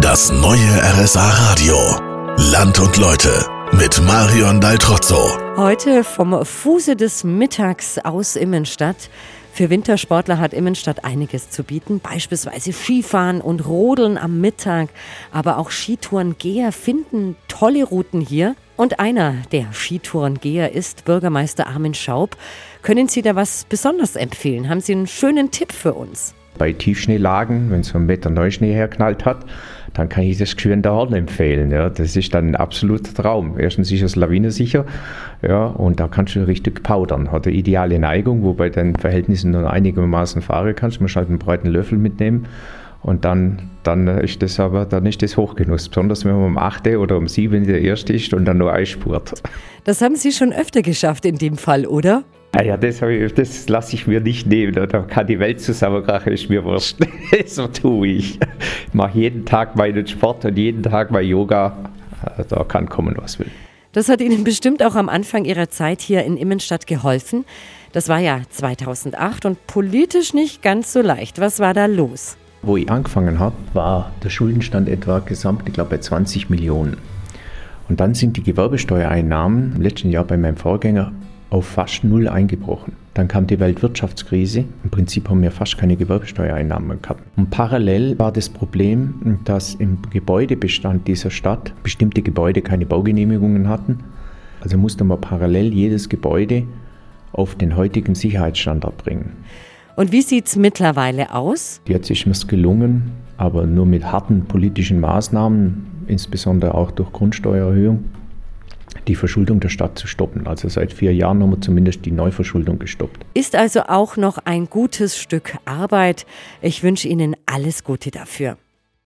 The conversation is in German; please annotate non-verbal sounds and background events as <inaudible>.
Das neue RSA Radio. Land und Leute mit Marion Daltrozzo. Heute vom Fuße des Mittags aus Immenstadt. Für Wintersportler hat Immenstadt einiges zu bieten, beispielsweise Skifahren und Rodeln am Mittag. Aber auch Skitourengeher finden tolle Routen hier. Und einer der Skitourengeher ist Bürgermeister Armin Schaub. Können Sie da was besonders empfehlen? Haben Sie einen schönen Tipp für uns? Bei Tiefschneelagen, wenn so ein Meter Neuschnee herknallt hat, dann kann ich das Geschwür in der Horn empfehlen. Ja. Das ist dann ein absoluter Traum. Erstens ist es lawinesicher ja, und da kannst du richtig powdern. Hat eine ideale Neigung, wobei den Verhältnissen nur einigermaßen fahren kannst. Du musst halt einen breiten Löffel mitnehmen und dann, dann ist das aber dann ist das Hochgenuss. Besonders wenn man um 8 oder um 7 der erste ist und dann nur einspurt. Das haben Sie schon öfter geschafft in dem Fall, oder? Ah ja, das, das lasse ich mir nicht nehmen. Da kann die Welt zusammenkrachen, ist mir wurscht. <laughs> so tue ich. Ich mache jeden Tag meinen Sport und jeden Tag mein Yoga. Da kann kommen, was will. Das hat Ihnen bestimmt auch am Anfang Ihrer Zeit hier in Immenstadt geholfen. Das war ja 2008 und politisch nicht ganz so leicht. Was war da los? Wo ich angefangen habe, war der Schuldenstand etwa gesamt, ich glaube, bei 20 Millionen. Und dann sind die Gewerbesteuereinnahmen im letzten Jahr bei meinem Vorgänger auf fast null eingebrochen. Dann kam die Weltwirtschaftskrise. Im Prinzip haben wir fast keine Gewerbesteuereinnahmen gehabt. Und parallel war das Problem, dass im Gebäudebestand dieser Stadt bestimmte Gebäude keine Baugenehmigungen hatten. Also musste man parallel jedes Gebäude auf den heutigen Sicherheitsstandard bringen. Und wie sieht es mittlerweile aus? Jetzt ist mir es gelungen, aber nur mit harten politischen Maßnahmen, insbesondere auch durch Grundsteuererhöhung, die Verschuldung der Stadt zu stoppen. Also seit vier Jahren haben wir zumindest die Neuverschuldung gestoppt. Ist also auch noch ein gutes Stück Arbeit. Ich wünsche Ihnen alles Gute dafür.